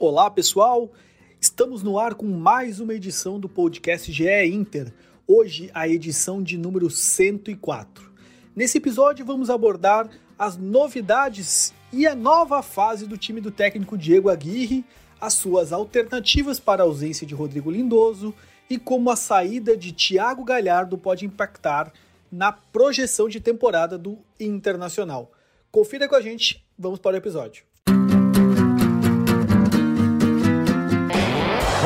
Olá, pessoal! Estamos no ar com mais uma edição do podcast GE Inter, hoje a edição de número 104. Nesse episódio vamos abordar as novidades e a nova fase do time do técnico Diego Aguirre, as suas alternativas para a ausência de Rodrigo Lindoso e como a saída de Thiago Galhardo pode impactar na projeção de temporada do Internacional. Confira com a gente, vamos para o episódio.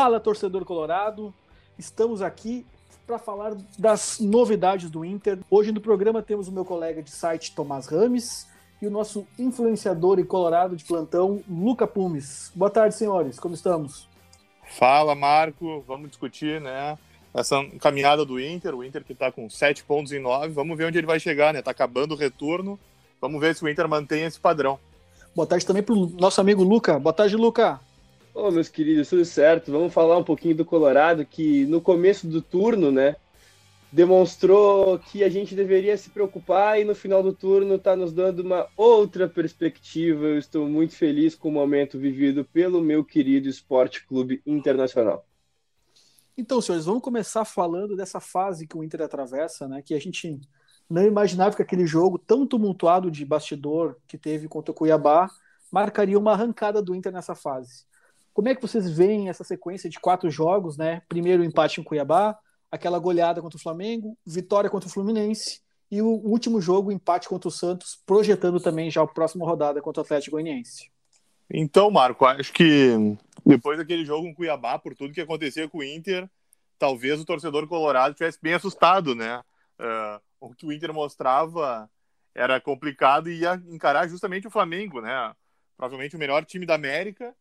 Fala, torcedor colorado. Estamos aqui para falar das novidades do Inter. Hoje no programa temos o meu colega de site, Tomás Rames, e o nosso influenciador e colorado de plantão, Luca Pumes. Boa tarde, senhores. Como estamos? Fala, Marco. Vamos discutir, né? Essa caminhada do Inter, o Inter que está com sete pontos em nove. Vamos ver onde ele vai chegar, né? Tá acabando o retorno. Vamos ver se o Inter mantém esse padrão. Boa tarde também para o nosso amigo Luca. Boa tarde, Luca. Ô, meus queridos, tudo certo? Vamos falar um pouquinho do Colorado, que no começo do turno, né, demonstrou que a gente deveria se preocupar e no final do turno está nos dando uma outra perspectiva. Eu estou muito feliz com o momento vivido pelo meu querido Esporte Clube Internacional. Então, senhores, vamos começar falando dessa fase que o Inter atravessa, né, que a gente não imaginava que aquele jogo tão tumultuado de bastidor que teve contra o Cuiabá marcaria uma arrancada do Inter nessa fase. Como é que vocês veem essa sequência de quatro jogos, né? Primeiro o empate em Cuiabá, aquela goleada contra o Flamengo, vitória contra o Fluminense e o último jogo, empate contra o Santos, projetando também já a próxima rodada contra o Atlético Goianiense. Então, Marco, acho que depois daquele jogo em Cuiabá, por tudo que acontecia com o Inter, talvez o torcedor colorado estivesse bem assustado, né? Uh, o que o Inter mostrava era complicado e ia encarar justamente o Flamengo, né? Provavelmente o melhor time da América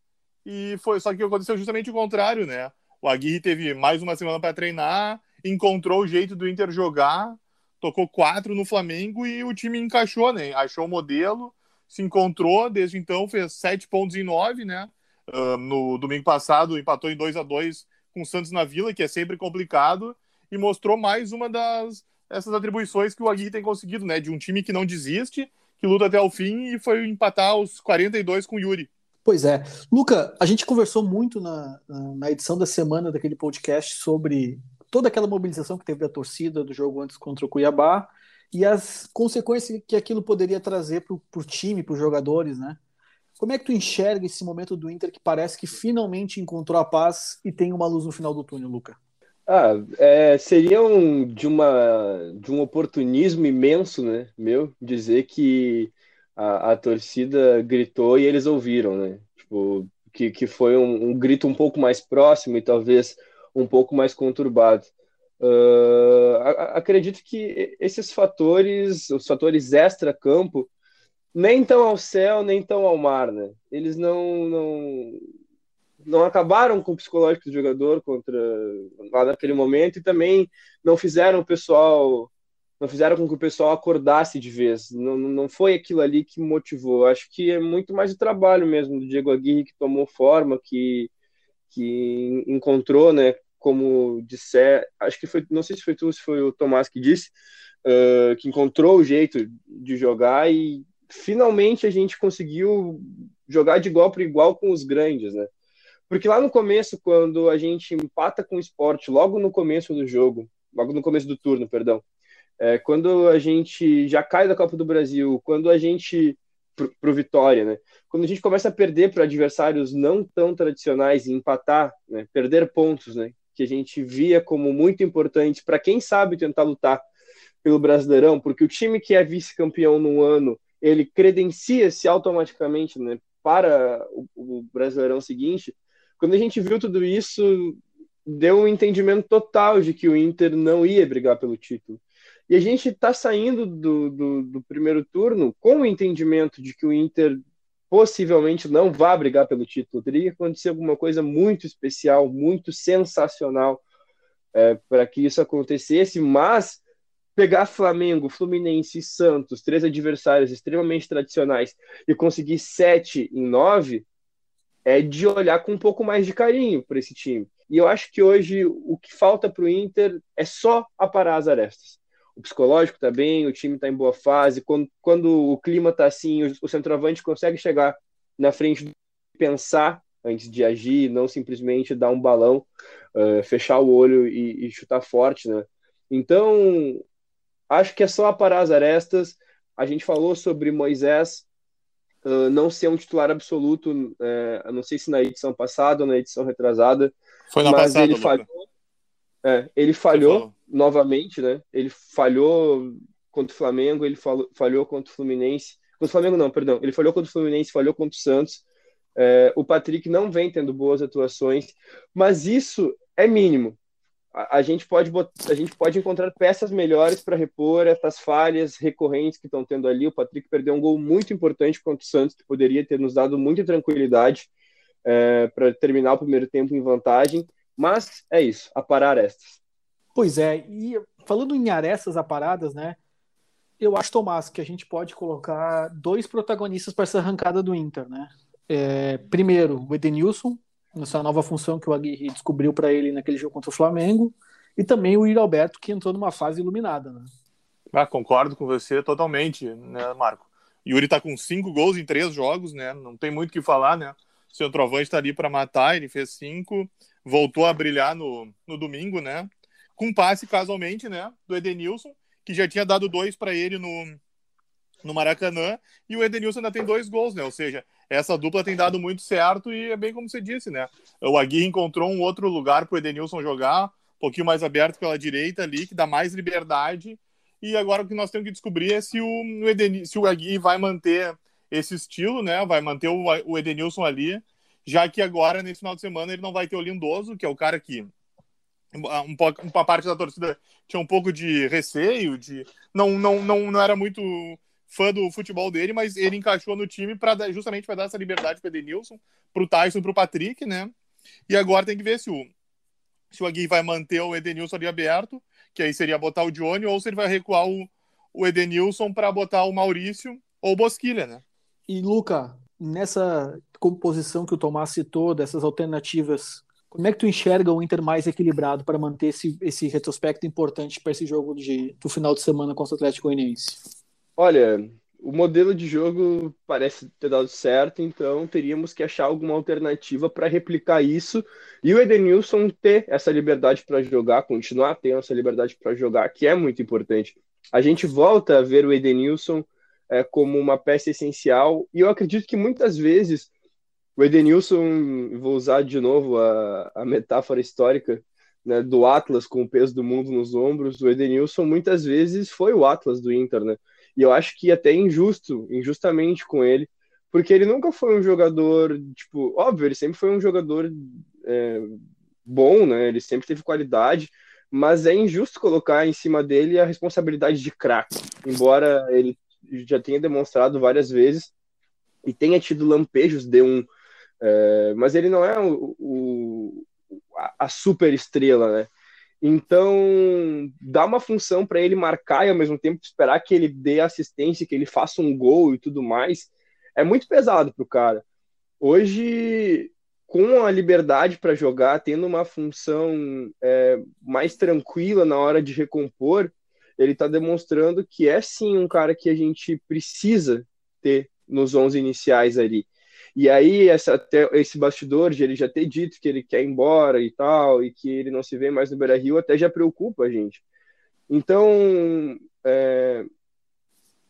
e foi só que aconteceu justamente o contrário, né? O Aguirre teve mais uma semana para treinar, encontrou o jeito do Inter jogar, tocou quatro no Flamengo e o time encaixou, né? Achou o modelo, se encontrou, desde então fez sete pontos em nove, né? Uh, no domingo passado empatou em 2 a 2 com o Santos na Vila, que é sempre complicado, e mostrou mais uma das essas atribuições que o Aguirre tem conseguido, né? De um time que não desiste, que luta até o fim e foi empatar aos 42 com o Yuri. Pois é. Luca, a gente conversou muito na, na edição da semana daquele podcast sobre toda aquela mobilização que teve da torcida do jogo antes contra o Cuiabá e as consequências que aquilo poderia trazer para o time, para os jogadores, né? Como é que tu enxerga esse momento do Inter que parece que finalmente encontrou a paz e tem uma luz no final do túnel, Luca? Ah, é, seria um, de, uma, de um oportunismo imenso, né, meu, dizer que a, a torcida gritou e eles ouviram, né? Tipo, que, que foi um, um grito um pouco mais próximo e talvez um pouco mais conturbado. Uh, acredito que esses fatores, os fatores extra-campo, nem tão ao céu, nem tão ao mar, né? Eles não, não, não acabaram com o psicológico do jogador contra lá naquele momento e também não fizeram o pessoal não fizeram com que o pessoal acordasse de vez. Não, não foi aquilo ali que motivou. Acho que é muito mais o trabalho mesmo do Diego Aguirre que tomou forma, que, que encontrou, né? Como disser, acho que foi, não sei se foi tu, se foi o Tomás que disse, uh, que encontrou o jeito de jogar e finalmente a gente conseguiu jogar de igual para igual com os grandes, né? Porque lá no começo, quando a gente empata com o esporte, logo no começo do jogo, logo no começo do turno, perdão, é, quando a gente já cai da Copa do Brasil, quando a gente para o Vitória, né? Quando a gente começa a perder para adversários não tão tradicionais e empatar, né? perder pontos, né? Que a gente via como muito importante para quem sabe tentar lutar pelo Brasileirão, porque o time que é vice-campeão no ano, ele credencia-se automaticamente, né? Para o, o Brasileirão seguinte. Quando a gente viu tudo isso, deu um entendimento total de que o Inter não ia brigar pelo título E a gente está saindo do, do, do, primeiro turno com o entendimento de que o Inter possivelmente não vai brigar pelo título. Teria que acontecer alguma coisa muito especial, muito sensacional é, para que isso acontecesse, mas pegar Flamengo, Fluminense e Santos, três adversários extremamente tradicionais, e conseguir sete em nove, é de olhar com um pouco mais de carinho para esse time. E eu acho que hoje o que falta para o Inter é só aparar as arestas. O psicológico está bem, o time está em boa fase. Quando, quando o clima está assim, o, o centroavante consegue chegar na frente e pensar antes de agir, não simplesmente dar um balão, uh, fechar o olho e, e, chutar forte, né? Então, acho que é só aparar as arestas. A gente falou sobre Moisés uh, não ser um titular absoluto, uh, não sei se na edição passada ou na edição retrasada, Foi na mas passada, ele falhou. É, ele falhou novamente, né? Ele falhou contra o Flamengo, ele falou, falhou contra o Fluminense. Contra o Flamengo, não, perdão. Ele falhou contra o Fluminense, falhou contra o Santos. É, o Patrick não vem tendo boas atuações, mas isso é mínimo. A, a gente pode botar, a gente pode encontrar peças melhores para repor essas falhas recorrentes que estão tendo ali. O Patrick perdeu um gol muito importante contra o Santos, que poderia ter nos dado muita tranquilidade é, para terminar o primeiro tempo em vantagem. Mas é isso, aparar estas. Pois é, e falando em arestas aparadas, né? Eu acho, Tomás, que a gente pode colocar dois protagonistas para essa arrancada do Inter, né? É, primeiro, o Edenilson, nessa nova função que o Aguirre descobriu para ele naquele jogo contra o Flamengo, e também o Yuri Alberto, que entrou numa fase iluminada. Né? Ah, concordo com você totalmente, né, Marco? Yuri tá com cinco gols em três jogos, né? Não tem muito o que falar, né? O centroavante está ali para matar, ele fez cinco, voltou a brilhar no, no domingo, né? Com passe, casualmente, né? Do Edenilson, que já tinha dado dois para ele no, no Maracanã, e o Edenilson ainda tem dois gols, né? Ou seja, essa dupla tem dado muito certo e é bem como você disse, né? O Aguirre encontrou um outro lugar para o Edenilson jogar, um pouquinho mais aberto pela direita ali, que dá mais liberdade. E agora o que nós temos que descobrir é se o, Edenilson, se o Aguirre vai manter esse estilo, né? Vai manter o, o Edenilson ali, já que agora, nesse final de semana, ele não vai ter o Lindoso, que é o cara que um pouco, uma parte da torcida tinha um pouco de receio, de não, não, não, não era muito fã do futebol dele, mas ele encaixou no time para justamente para dar essa liberdade para Denilson, para o Tyson, para o Patrick, né? E agora tem que ver se o se o Agui vai manter o Edenilson ali aberto, que aí seria botar o Johnny, ou se ele vai recuar o, o Edenilson para botar o Maurício ou o Bosquilha, né? E Luca, nessa composição que o Tomás citou, dessas alternativas, como é que tu enxerga o Inter mais equilibrado para manter esse, esse retrospecto importante para esse jogo de, do final de semana contra o Atlético Goianiense? Olha, o modelo de jogo parece ter dado certo, então teríamos que achar alguma alternativa para replicar isso e o Edenilson ter essa liberdade para jogar, continuar tendo essa liberdade para jogar, que é muito importante. A gente volta a ver o Edenilson é, como uma peça essencial e eu acredito que muitas vezes o Edenilson, vou usar de novo a, a metáfora histórica né, do Atlas com o peso do mundo nos ombros, o Edenilson muitas vezes foi o Atlas do Inter, né? E eu acho que até injusto, injustamente com ele, porque ele nunca foi um jogador, tipo, óbvio, ele sempre foi um jogador é, bom, né? Ele sempre teve qualidade, mas é injusto colocar em cima dele a responsabilidade de craque, embora ele já tenha demonstrado várias vezes e tenha tido lampejos de um, é, mas ele não é o, o a super estrela, né? Então, dá uma função para ele marcar e ao mesmo tempo esperar que ele dê assistência, que ele faça um gol e tudo mais, é muito pesado para o cara. Hoje, com a liberdade para jogar, tendo uma função é, mais tranquila na hora de recompor, ele está demonstrando que é sim um cara que a gente precisa ter nos 11 iniciais ali. E aí, essa, até esse bastidor de ele já ter dito que ele quer ir embora e tal, e que ele não se vê mais no Beira Rio, até já preocupa a gente. Então, é,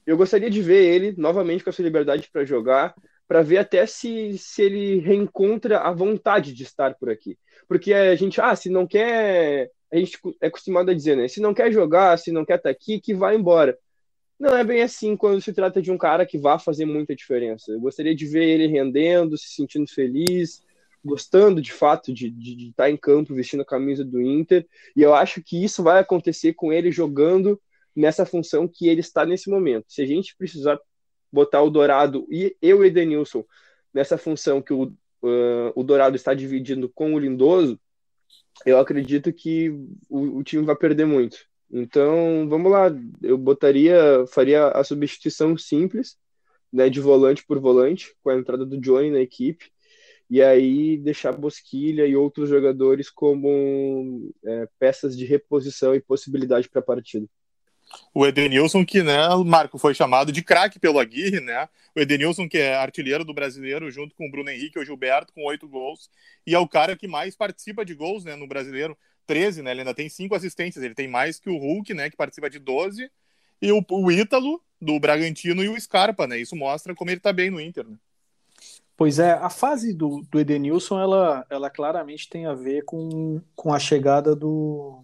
eu gostaria de ver ele novamente com essa liberdade para jogar, para ver até se, se ele reencontra a vontade de estar por aqui. Porque a gente, ah, se não quer. A gente é acostumado a dizer, né? Se não quer jogar, se não quer estar aqui, que vá embora. Não é bem assim quando se trata de um cara que vá fazer muita diferença. Eu gostaria de ver ele rendendo, se sentindo feliz, gostando de fato de, de, de, estar em campo vestindo a camisa do Inter. E eu acho que isso vai acontecer com ele jogando nessa função que ele está nesse momento. Se a gente precisar botar o Dourado e eu e Edenilson nessa função que o, uh, o Dourado está dividindo com o Lindoso, eu acredito que o, o, time vai perder muito. Então, vamos lá, eu botaria, faria a substituição simples, né, de volante por volante, com a entrada do Johnny na equipe, e aí deixar Bosquilha e outros jogadores como é, peças de reposição e possibilidade para a partida. O Edenilson, que, né, Marco, foi chamado de craque pelo Aguirre, né? O Edenilson, que é artilheiro do brasileiro, junto com o Bruno Henrique o Gilberto, com oito gols. E é o cara que mais participa de gols, né, no brasileiro. 13, né? Ele ainda tem cinco assistências. Ele tem mais que o Hulk, né, que participa de 12. E o, o Ítalo, do Bragantino, e o Scarpa, né? Isso mostra como ele tá bem no Inter, né? Pois é, a fase do, do Edenilson, ela, ela claramente tem a ver com, com a chegada do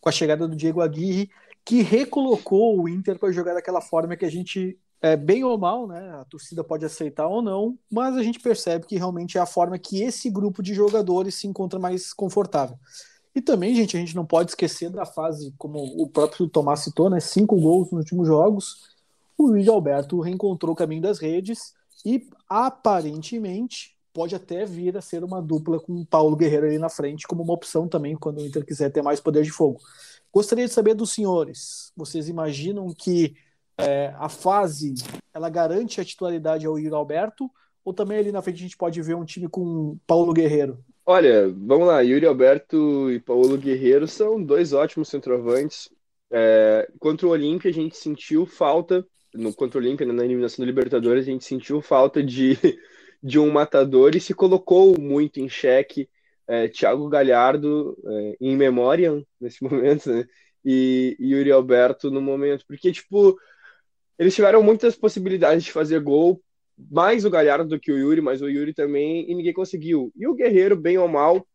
com a chegada do Diego Aguirre, que recolocou o Inter para jogar daquela forma que a gente é, bem ou mal, né? A torcida pode aceitar ou não, mas a gente percebe que realmente é a forma que esse grupo de jogadores se encontra mais confortável. E também, gente, a gente não pode esquecer da fase, como o próprio Tomás citou, né? Cinco gols nos últimos jogos. O Luiz Alberto reencontrou o caminho das redes e aparentemente pode até vir a ser uma dupla com o Paulo Guerreiro ali na frente, como uma opção também, quando o Inter quiser ter mais poder de fogo. Gostaria de saber dos senhores, vocês imaginam que é, a fase ela garante a titularidade ao Yuri Alberto, ou também ali na frente a gente pode ver um time com Paulo Guerreiro? Olha, vamos lá, Yuri Alberto e Paulo Guerreiro são dois ótimos centroavantes. É, contra o Olímpia a gente sentiu falta no contra o Olímpia, né, na eliminação do Libertadores, a gente sentiu falta de, de um matador e se colocou muito em xeque é, Thiago Galhardo é, em memória nesse momento, né? E, e Yuri Alberto no momento, porque, tipo, eles tiveram muitas possibilidades de fazer gol, mais o Galhardo do que o Yuri, mas o Yuri também, e ninguém conseguiu. E o Guerreiro, bem ou mal,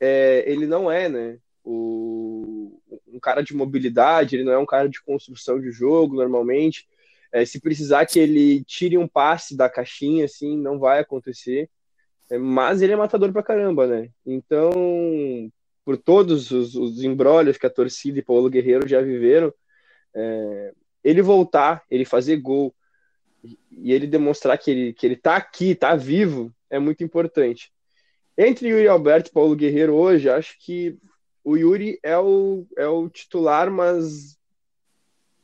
é, ele não é, né? O, um cara de mobilidade, ele não é um cara de construção de jogo normalmente. É, se precisar que ele tire um passe da caixinha, assim, não vai acontecer. É, mas ele é matador pra caramba, né? Então, por todos os, os embrólios que a torcida e Paulo Guerreiro já viveram, é, ele voltar, ele fazer gol e ele demonstrar que ele, que ele tá aqui, tá vivo, é muito importante. Entre Yuri Alberto e Paulo Guerreiro hoje, acho que o Yuri é o, é o titular, mas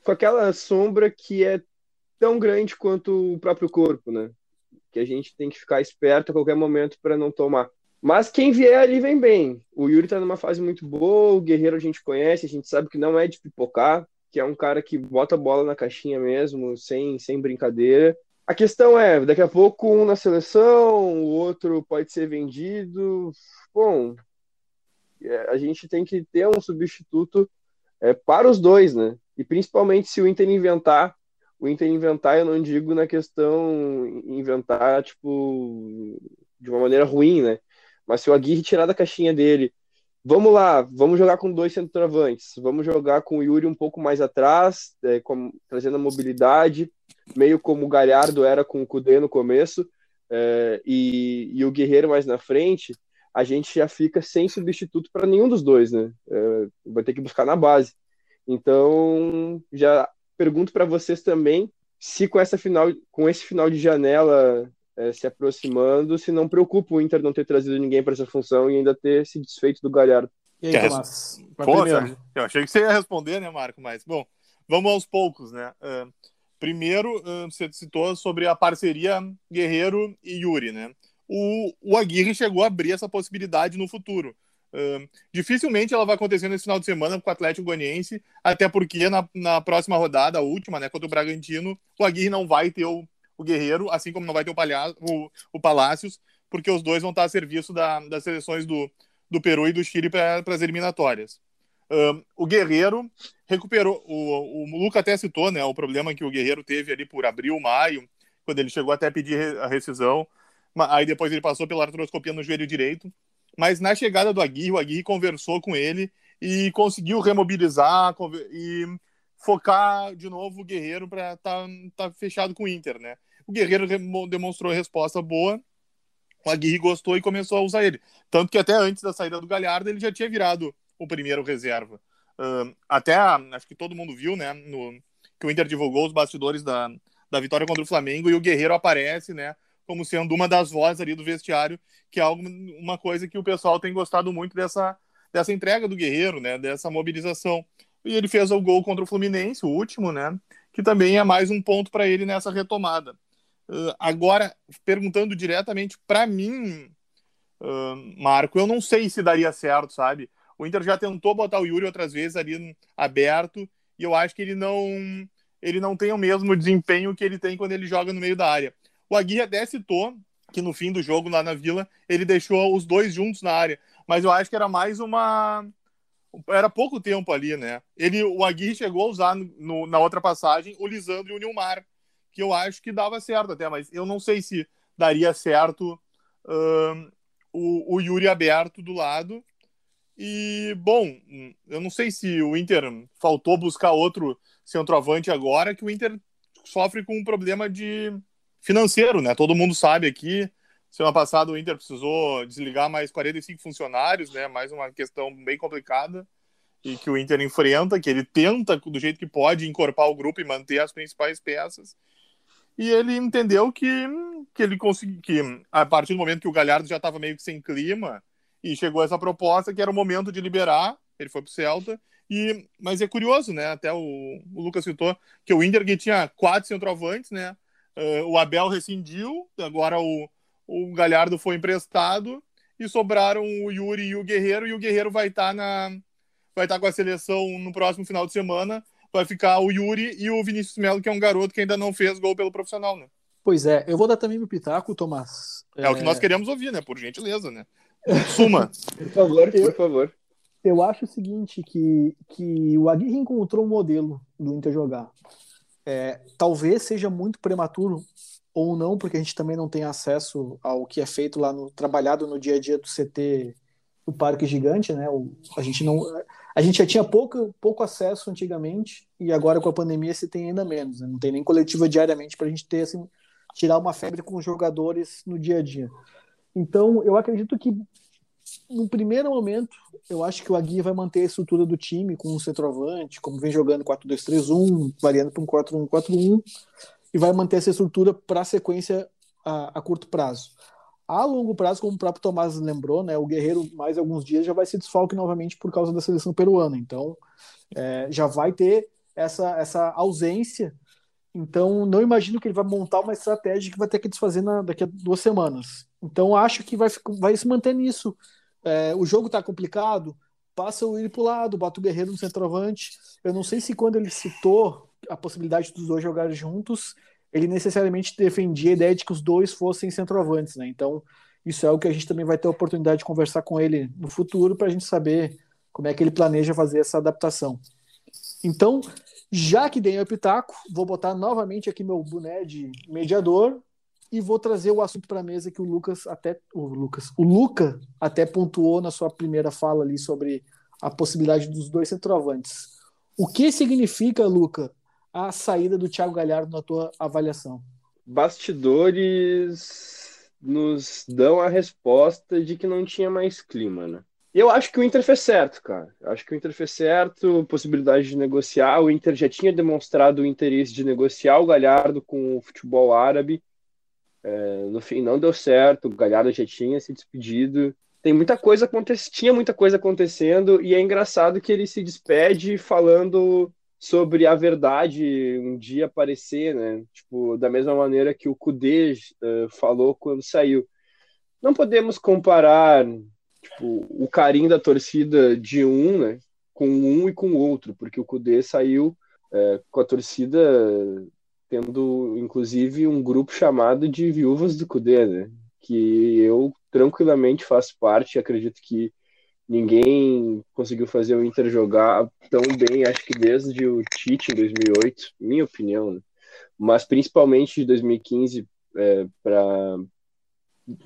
com aquela sombra que é tão grande quanto o próprio corpo, né? Que a gente tem que ficar esperto a qualquer momento para não tomar. Mas quem vier ali vem bem. O Yuri tá numa fase muito boa, o Guerreiro a gente conhece, a gente sabe que não é de pipocar, que é um cara que bota a bola na caixinha mesmo, sem, sem brincadeira. A questão é, daqui a pouco um na seleção, o outro pode ser vendido. Bom, é, a gente tem que ter um substituto é, para os dois, né? E principalmente se o Inter inventar, o Inter inventar, eu não digo na questão inventar, tipo, de uma maneira ruim, né? Mas se o Aguirre tirar da caixinha dele, vamos lá, vamos jogar com dois centroavantes, vamos jogar com o Yuri um pouco mais atrás, é, com, trazendo a mobilidade, meio como o Galhardo era com o Cudê no começo, é, e, e o Guerreiro mais na frente, a gente já fica sem substituto para nenhum dos dois, né? É, vai ter que buscar na base. Então, já pergunto para vocês também se com essa final, com esse final de janela é, se aproximando, se não preocupa o Inter não ter trazido ninguém para essa função e ainda ter se desfeito do Galhardo. E aí, Tomás? Pô, eu achei que você ia responder, né, Marco? Mas, bom, vamos aos poucos, né? Uh, primeiro, uh, você citou sobre a parceria Guerreiro e Yuri, né? o, o Aguirre chegou a abrir essa possibilidade no futuro. Dificilmente ela vai acontecer nesse final de semana com o Atlético Goianiense, até porque na, na próxima rodada, a última, né, contra o Bragantino, o Aguirre não vai ter o, o Guerreiro, assim como não vai ter o, Palha o, o Palácios, porque os dois vão estar a serviço da, das seleções do, do Peru e do Chile para as eliminatórias. Uh, o Guerreiro recuperou, o, o Luca até citou né, o problema que o Guerreiro teve ali por abril, maio, quando ele chegou até a pedir a rescisão. Aí depois ele passou pela artroscopia no joelho direito. Mas na chegada do Aguirre, o Aguirre conversou com ele e conseguiu remobilizar e focar de novo o Guerreiro para estar tá, tá fechado com o Inter, né? O Guerreiro demonstrou resposta boa, o Aguirre gostou e começou a usar ele. Tanto que até antes da saída do Galhardo ele já tinha virado o primeiro reserva. Uh, até, acho que todo mundo viu, né, no, que o Inter divulgou os bastidores da, da vitória contra o Flamengo e o Guerreiro aparece, né, como sendo uma das vozes ali do vestiário, que é algo, uma coisa que o pessoal tem gostado muito dessa, dessa entrega do Guerreiro, né, dessa mobilização. E ele fez o gol contra o Fluminense, o último, né, que também é mais um ponto para ele nessa retomada. Uh, agora, perguntando diretamente para mim, uh, Marco, eu não sei se daria certo, sabe? O Inter já tentou botar o Yuri outras vezes ali aberto e eu acho que ele não ele não tem o mesmo desempenho que ele tem quando ele joga no meio da área. O Aguirre até citou que no fim do jogo lá na Vila ele deixou os dois juntos na área, mas eu acho que era mais uma era pouco tempo ali, né? Ele, o Aguirre chegou a usar no, na outra passagem o Lisandro e o Nilmar, que eu acho que dava certo até, mas eu não sei se daria certo o, o Yuri aberto do lado e, bom, eu não sei se o Inter faltou buscar outro centroavante agora, que o Inter sofre com um problema de financeiro, né? Todo mundo sabe aqui. Semana passada o Inter precisou desligar mais 45 funcionários, né? Mais uma questão bem complicada e que o Inter enfrenta, que ele tenta do jeito que pode encorpar o grupo e manter as principais peças. E ele entendeu que que ele conseguiu que a partir do momento que o Galhardo já estava meio que sem clima, e chegou essa proposta que era o momento de liberar, ele foi pro Celta, e, mas é curioso, né? Até o, o Lucas citou que o Inter que tinha quatro centroavantes, né? Uh, o Abel rescindiu, agora o, o Galhardo foi emprestado e sobraram o Yuri e o Guerreiro, e o Guerreiro vai estar tá na vai estar tá com a seleção no próximo final de semana. Vai ficar o Yuri e o Vinícius Melo, que é um garoto que ainda não fez gol pelo profissional, né? Pois é, eu vou dar também meu pitaco, Tomás. É, é... o que nós queremos ouvir, né? Por gentileza, né? Suma. por favor, por favor. Eu acho o seguinte, que, que o Aguirre encontrou um modelo do Inter jogar. É, talvez seja muito prematuro ou não, porque a gente também não tem acesso ao que é feito lá no trabalhado no dia a dia do CT do Parque Gigante, né? O, a gente não a gente já tinha pouco, pouco acesso antigamente e agora com a pandemia se tem ainda menos. Né? Não tem nem coletiva diariamente para a gente ter assim, tirar uma febre com os jogadores no dia a dia. Então, eu acredito que no primeiro momento, eu acho que o Aguirre vai manter a estrutura do time com um centroavante, como vem jogando 4-2-3-1, variando para um 4-1-4-1, e vai manter essa estrutura para a sequência a, a, curto prazo. A longo prazo, como o próprio Tomás lembrou, né, o Guerreiro, mais alguns dias, já vai se desfalque novamente por causa da seleção peruana. Então, é, já vai ter essa, essa ausência então, não imagino que ele vai montar uma estratégia que vai ter que desfazer na, daqui a duas semanas. Então, acho que vai, vai se manter nisso. É, o jogo está complicado, passa o Willi para o lado, bota o Guerreiro no centroavante. Eu não sei se quando ele citou a possibilidade dos dois jogarem juntos, ele necessariamente defendia a ideia de que os dois fossem centroavantes, né? Então, isso é o que a gente também vai ter a oportunidade de conversar com ele no futuro para a gente saber como é que ele planeja fazer essa adaptação. Então, já que dei o pitaco, vou botar novamente aqui meu boné de mediador e vou trazer o assunto para a mesa que o Lucas até o Lucas, o Luca até pontuou na sua primeira fala ali sobre a possibilidade dos dois centroavantes. O que significa, Luca, a saída do Thiago Galhardo na tua avaliação? Bastidores nos dão a resposta de que não tinha mais clima, né? Eu acho que o Inter fez certo, cara. Eu acho que o Inter fez certo, possibilidade de negociar. O Inter já tinha demonstrado o interesse de negociar o Galhardo com o futebol árabe. É, no fim, não deu certo. O Galhardo já tinha se despedido. Tem muita coisa tinha muita coisa acontecendo e é engraçado que ele se despede falando sobre a verdade um dia aparecer, né? Tipo, da mesma maneira que o Kudê uh, falou quando saiu. Não podemos comparar tipo, o carinho da torcida de um, né, com um e com o outro, porque o Cudê saiu é, com a torcida tendo, inclusive, um grupo chamado de Viúvas do Cudê, né, que eu tranquilamente faço parte, acredito que ninguém conseguiu fazer o Inter jogar tão bem, acho que desde o Tite em 2008, minha opinião, né? mas principalmente de 2015 é, para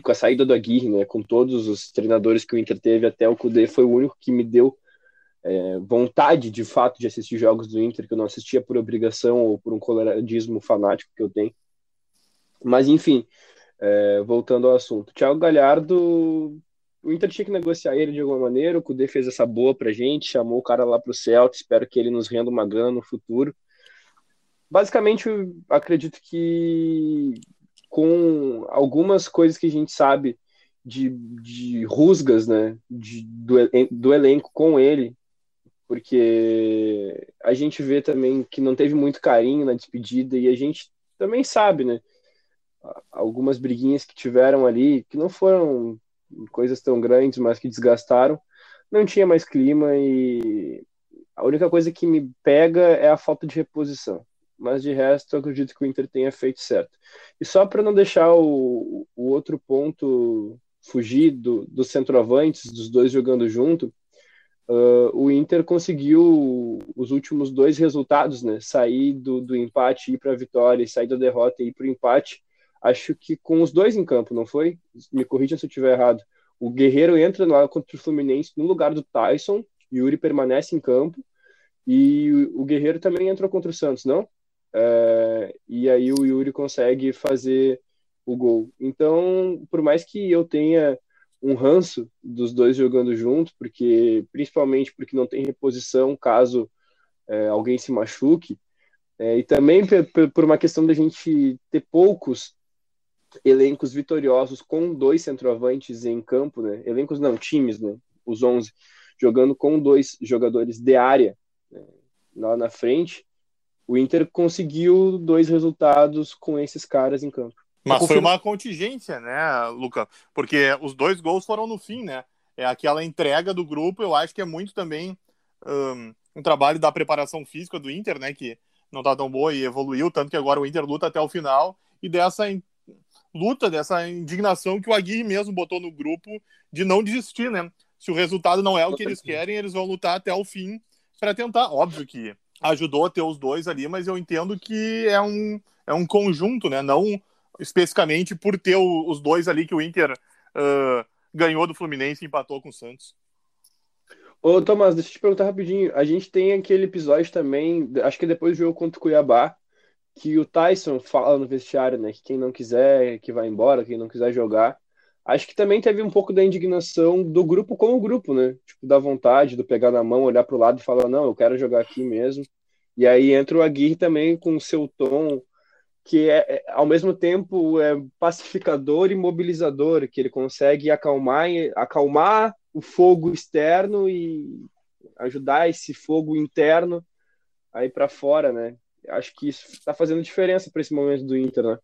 com a saída do Aguirre, né, com todos os treinadores que o Inter teve até o Cudê, foi o único que me deu é, vontade, de fato, de assistir jogos do Inter, que eu não assistia por obrigação ou por um coloradismo fanático que eu tenho. Mas, enfim, é, voltando ao assunto. Thiago Galhardo o Inter tinha que negociar ele de alguma maneira, o Kudê fez essa boa pra gente, chamou o cara lá pro Celtic, espero que ele nos renda uma grana no futuro. Basicamente, acredito que com algumas coisas que a gente sabe de, de rusgas, né, de, do, do elenco com ele, porque a gente vê também que não teve muito carinho na despedida e a gente também sabe, né, algumas briguinhas que tiveram ali, que não foram coisas tão grandes, mas que desgastaram, não tinha mais clima e a única coisa que me pega é a falta de reposição. Mas de resto, eu acredito que o Inter tenha feito certo. E só para não deixar o, o outro ponto fugir do, dos centroavantes, dos dois jogando junto, uh, o Inter conseguiu os últimos dois resultados, né? Sair do, do empate e ir para a vitória, e sair da derrota e ir para o empate, acho que com os dois em campo, não foi? Me corrija se eu estiver errado. O Guerreiro entra lá contra o Fluminense no lugar do Tyson, Yuri permanece em campo, e o Guerreiro também entrou contra o Santos, não? É, e aí o Yuri consegue fazer o gol. Então, por mais que eu tenha um ranço dos dois jogando junto, porque principalmente porque não tem reposição caso é, alguém se machuque, é, e também por uma questão da gente ter poucos elencos vitoriosos com dois centroavantes em campo, né? Elencos não, times, né? Os 11 jogando com dois jogadores de área né? lá na frente. O Inter conseguiu dois resultados com esses caras em campo. Mas foi uma contingência, né, Luca? Porque os dois gols foram no fim, né? É aquela entrega do grupo, eu acho que é muito também um, um trabalho da preparação física do Inter, né? Que não tá tão boa e evoluiu, tanto que agora o Inter luta até o final, e dessa luta, dessa indignação que o Aguirre mesmo botou no grupo de não desistir, né? Se o resultado não é o que eles querem, eles vão lutar até o fim para tentar. Óbvio que ajudou a ter os dois ali, mas eu entendo que é um, é um conjunto, né? Não especificamente por ter o, os dois ali que o Inter uh, ganhou do Fluminense e empatou com o Santos. Ô, Tomás, deixa eu te perguntar rapidinho. A gente tem aquele episódio também, acho que depois do jogo contra o Cuiabá, que o Tyson fala no vestiário, né? Que quem não quiser, que vai embora, quem não quiser jogar. Acho que também teve um pouco da indignação do grupo com o grupo, né? Tipo, da vontade, do pegar na mão, olhar para o lado e falar, não, eu quero jogar aqui mesmo. E aí entra o Aguirre também com o seu tom que é, é, ao mesmo tempo é pacificador e mobilizador, que ele consegue acalmar, acalmar o fogo externo e ajudar esse fogo interno aí para fora, né? Acho que isso está fazendo diferença para esse momento do Inter, né?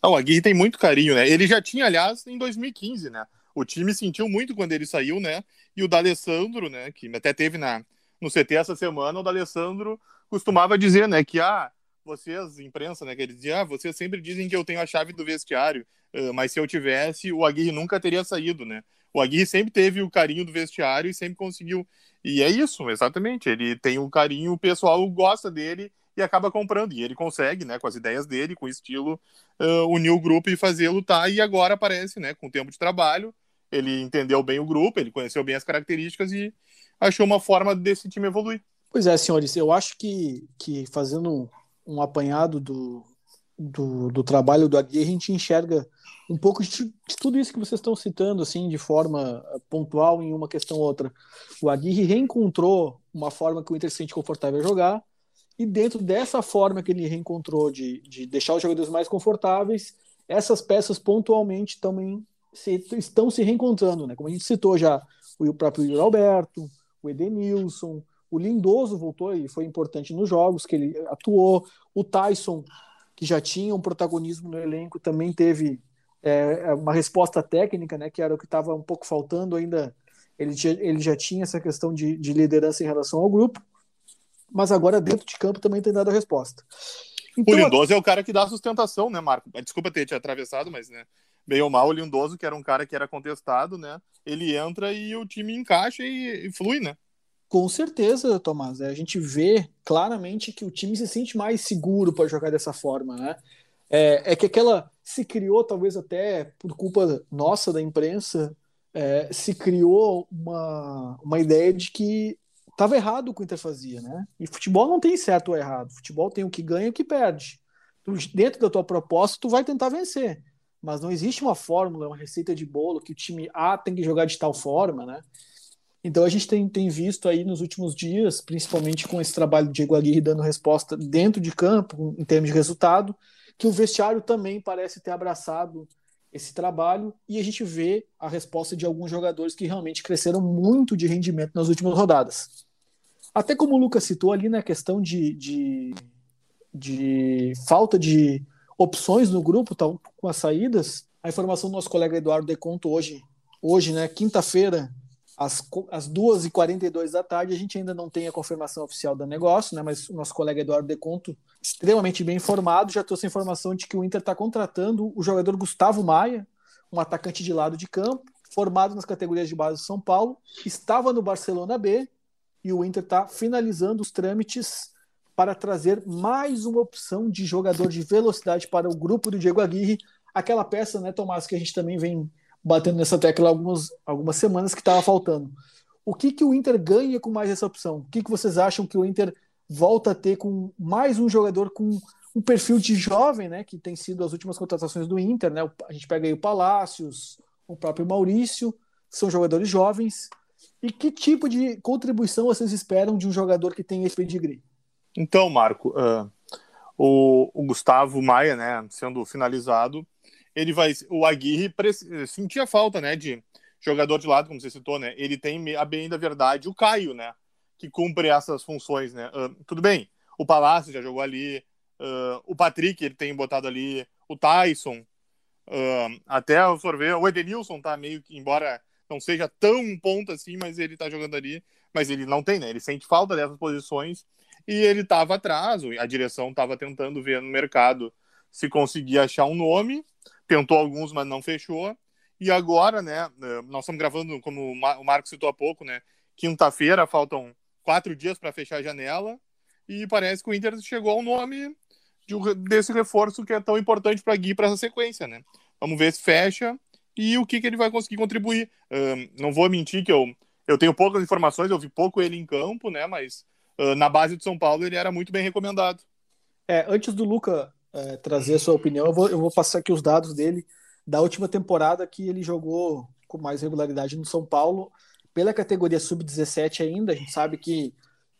Ah, o Aguirre tem muito carinho, né? Ele já tinha, aliás, em 2015, né? O time sentiu muito quando ele saiu, né? E o D'Alessandro, né? Que até teve na, no CT essa semana, o D'Alessandro costumava dizer, né? Que ah, vocês, imprensa, né, que eles diziam, ah, vocês sempre dizem que eu tenho a chave do vestiário, mas se eu tivesse, o Aguirre nunca teria saído, né? O Aguirre sempre teve o carinho do vestiário e sempre conseguiu. E é isso, exatamente. Ele tem um carinho, o pessoal gosta dele e acaba comprando. E ele consegue, né, com as ideias dele, com o estilo, uh, unir o grupo e fazer lutar. E agora aparece, né, com o tempo de trabalho, ele entendeu bem o grupo, ele conheceu bem as características e achou uma forma desse time evoluir. Pois é, senhores, eu acho que, que fazendo um apanhado do, do, do, trabalho do Aguirre, a gente enxerga um pouco de, de, tudo isso que vocês estão citando, assim, de forma pontual em uma questão ou outra. O Aguirre reencontrou uma forma que o Inter se sente confortável a jogar, e dentro dessa forma que ele reencontrou de, de deixar os jogadores mais confortáveis, essas peças pontualmente também se, estão se reencontrando, né? Como a gente citou já, o próprio Yuri Alberto, o Edenilson, o Lindoso voltou e foi importante nos jogos que ele atuou. O Tyson, que já tinha um protagonismo no elenco, também teve é, é uma resposta técnica, né, que era o que estava um pouco faltando ainda. Ele, tinha, ele já tinha essa questão de, de, liderança em relação ao grupo, mas agora dentro de campo também tem dado a resposta. Então, o Lindoso é o cara que dá sustentação, né, Marco? Desculpa ter te atravessado, mas né, bem ou mal, o Lindoso, que era um cara que era contestado, né? Ele entra e o time encaixa e, e flui, né? Com certeza, Tomás. A gente vê claramente que o time se sente mais seguro para jogar dessa forma, né? É, é, que aquela se criou, talvez até por culpa nossa da imprensa, é, se criou uma, uma ideia de que estava errado o que o Inter fazia, né? E futebol não tem certo ou errado. Futebol tem o que ganha e o que perde. Tu, dentro da tua proposta, tu vai tentar vencer. mas não existe uma fórmula, uma receita de bolo que o time A tem que jogar de tal forma, né? Então a gente tem, tem visto aí nos últimos dias, principalmente com esse trabalho de Diego Aguirre dando resposta dentro de campo, em termos de resultado, que o vestiário também parece ter abraçado esse trabalho e a gente vê a resposta de alguns jogadores que realmente cresceram muito de rendimento nas últimas rodadas. Até como o Lucas citou ali na questão de, de, de falta de opções no grupo, tá, com as saídas, a informação do nosso colega Eduardo Deconto hoje, hoje né, quinta-feira, às, às 2h42 da tarde, a gente ainda não tem a confirmação oficial do negócio, né? Mas o nosso colega Eduardo Deconto, extremamente bem informado, já trouxe a informação de que o Inter está contratando o jogador Gustavo Maia, um atacante de lado de campo, formado nas categorias de base do São Paulo, estava no Barcelona B e o Inter está finalizando os trâmites para trazer mais uma opção de jogador de velocidade para o grupo do Diego Aguirre, aquela peça, né, Tomás, que a gente também vem batendo nessa tecla algumas, algumas semanas que estava faltando. O que, que o Inter ganha com mais essa opção? O que, que vocês acham que o Inter volta a ter com mais um jogador com um perfil de jovem, né? Que tem sido as últimas contratações do Inter, né? A gente pega aí o Palácios, o próprio Maurício, são jogadores jovens. E que tipo de contribuição vocês esperam de um jogador que tem esse pedigree? Então, Marco, uh, o, o, Gustavo Maia, né, sendo finalizado, ele vai. O Aguirre sentia falta, né, de jogador de lado, como você citou, né? Ele tem, a bem da verdade, o Caio, né? Que cumpre essas funções, né? Uh, tudo bem, o Palácio já jogou ali, uh, o Patrick ele tem botado ali, o Tyson, uh, até o Sorvê, o Edenilson tá meio que, embora não seja tão um ponto assim, mas ele tá jogando ali, mas ele não tem, né? Ele sente falta dessas posições e ele tava atrás, a direção tava tentando ver no mercado se conseguia achar um nome tentou alguns, mas não fechou. E agora, né, eh, nós estamos gravando, como o Marco citou há pouco, né, quinta-feira, faltam quatro dias para fechar a janela, e parece que o Inter chegou ao nome de, desse reforço que é tão importante para Gui para essa sequência, né. Vamos ver se fecha e o que, que ele vai conseguir contribuir. não vou mentir que eu, eu tenho poucas informações, eu vi pouco ele em campo, né, mas uh, na base de São Paulo ele era muito bem recomendado. É, antes do Luca é, trazer a sua opinião. Eu vou, eu vou passar aqui os dados dele da última temporada que ele jogou com mais regularidade no São Paulo, pela categoria sub-17 ainda. A gente sabe que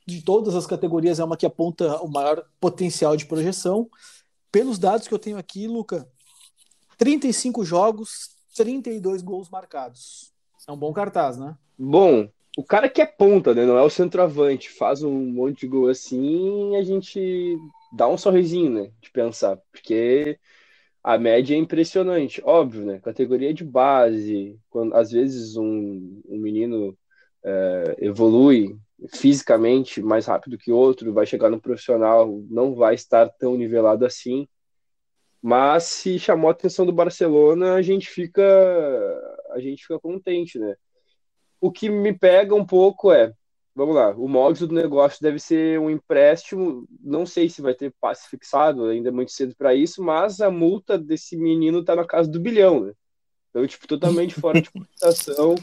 de todas as categorias é uma que aponta o maior potencial de projeção. Pelos dados que eu tenho aqui, Luca, 35 jogos, 32 gols marcados. É um bom cartaz, né? Bom, o cara que é ponta, né? Não é o centroavante, faz um monte de gol assim, a gente dá um sorrisinho, né? De pensar, porque a média é impressionante, óbvio, né? Categoria de base, quando às vezes um, um menino é, evolui fisicamente mais rápido que outro, vai chegar no profissional, não vai estar tão nivelado assim. Mas se chamou a atenção do Barcelona, a gente fica a gente fica contente, né? O que me pega um pouco é vamos lá, o molde do negócio deve ser um empréstimo, não sei se vai ter passe fixado, ainda é muito cedo para isso, mas a multa desse menino tá na casa do bilhão, né? Então, tipo, totalmente fora de computação,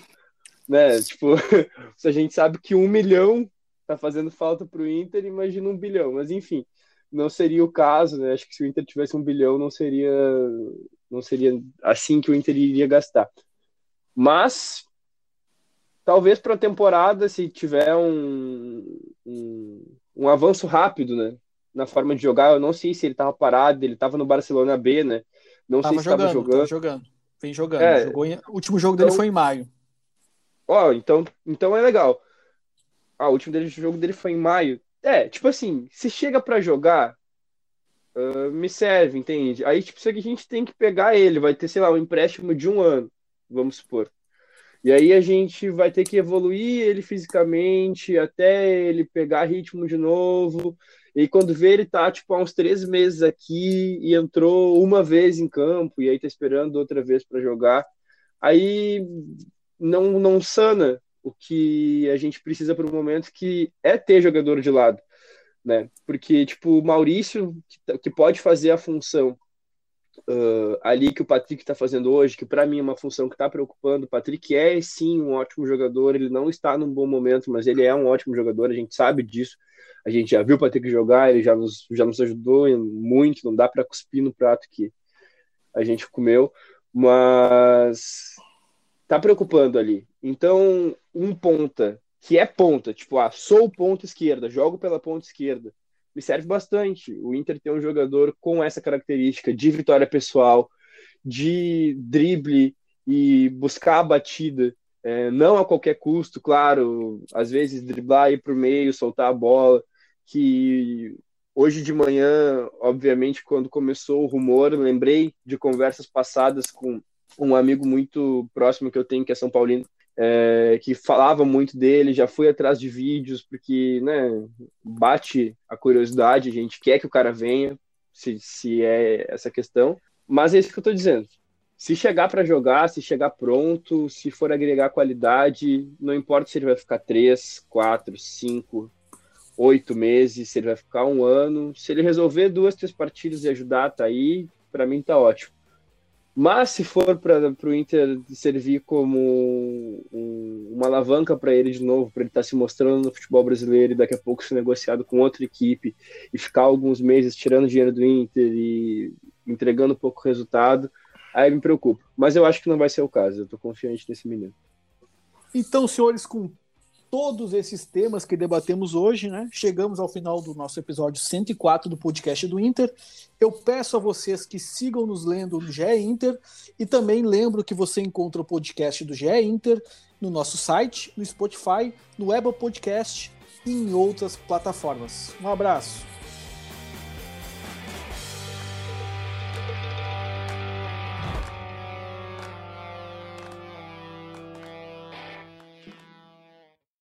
né? Tipo, se a gente sabe que um milhão tá fazendo falta pro Inter, imagina um bilhão, mas enfim, não seria o caso, né? Acho que se o Inter tivesse um bilhão, não seria, não seria assim que o Inter iria gastar. Mas talvez para a temporada, se tiver um, um, um, avanço rápido, né? Na forma de jogar, eu não sei se ele estava parado, ele estava no Barcelona B, né? Não tava sei se estava jogando. Tava jogando. Vem jogando. É, em... O último jogo dele então, foi em maio. Ó, então, então é legal. Ah, o último dele, jogo dele foi em maio. É, tipo assim, se chega para jogar, uh, me serve, entende? Aí, tipo, isso aqui a gente tem que pegar ele, vai ter, sei lá, um empréstimo de um ano, vamos supor. E aí a gente vai ter que evoluir ele fisicamente até ele pegar ritmo de novo. E quando vê, ele tá tipo há uns três meses aqui e entrou uma vez em campo e aí tá esperando outra vez para jogar. Aí não, não sana o que a gente precisa para o momento, que é ter jogador de lado, né? Porque, tipo, o Maurício, que, que pode fazer a função uh, ali que o Patrick está fazendo hoje, que para mim é uma função que está preocupando. O Patrick é sim um ótimo jogador, ele não está num bom momento, mas ele é um ótimo jogador, a gente sabe disso. A gente já viu o Patrick jogar, ele já nos, já nos ajudou muito, não dá para cuspir no prato que a gente comeu. Mas tá preocupando ali. Então, um ponta, que é ponta, tipo, ah, sou ponta esquerda, jogo pela ponta esquerda, me serve bastante. O Inter tem um jogador com essa característica de vitória pessoal, de drible e buscar a batida, é, não a qualquer custo, claro, às vezes driblar ir para o meio, soltar a bola, que hoje de manhã, obviamente, quando começou o rumor, lembrei de conversas passadas com um amigo muito próximo que eu tenho, que é São Paulino, é, que falava muito dele, já fui atrás de vídeos, porque né, bate a curiosidade, a gente quer que o cara venha, se, se é essa questão. Mas é isso que eu estou dizendo. Se chegar para jogar, se chegar pronto, se for agregar qualidade, não importa se ele vai ficar três, quatro, cinco, oito meses, se ele vai ficar um ano, se ele resolver duas, três partidas e ajudar, tá aí, para mim tá ótimo. Mas se for para o Inter servir como um, uma alavanca para ele de novo, para ele estar tá se mostrando no futebol brasileiro e daqui a pouco ser negociado com outra equipe e ficar alguns meses tirando dinheiro do Inter e entregando pouco resultado, aí me preocupa. Mas eu acho que não vai ser o caso, eu estou confiante nesse menino. Então, senhores, com todos esses temas que debatemos hoje, né? Chegamos ao final do nosso episódio 104 do podcast do Inter. Eu peço a vocês que sigam nos lendo no GE Inter e também lembro que você encontra o podcast do GE Inter no nosso site, no Spotify, no Apple Podcast e em outras plataformas. Um abraço.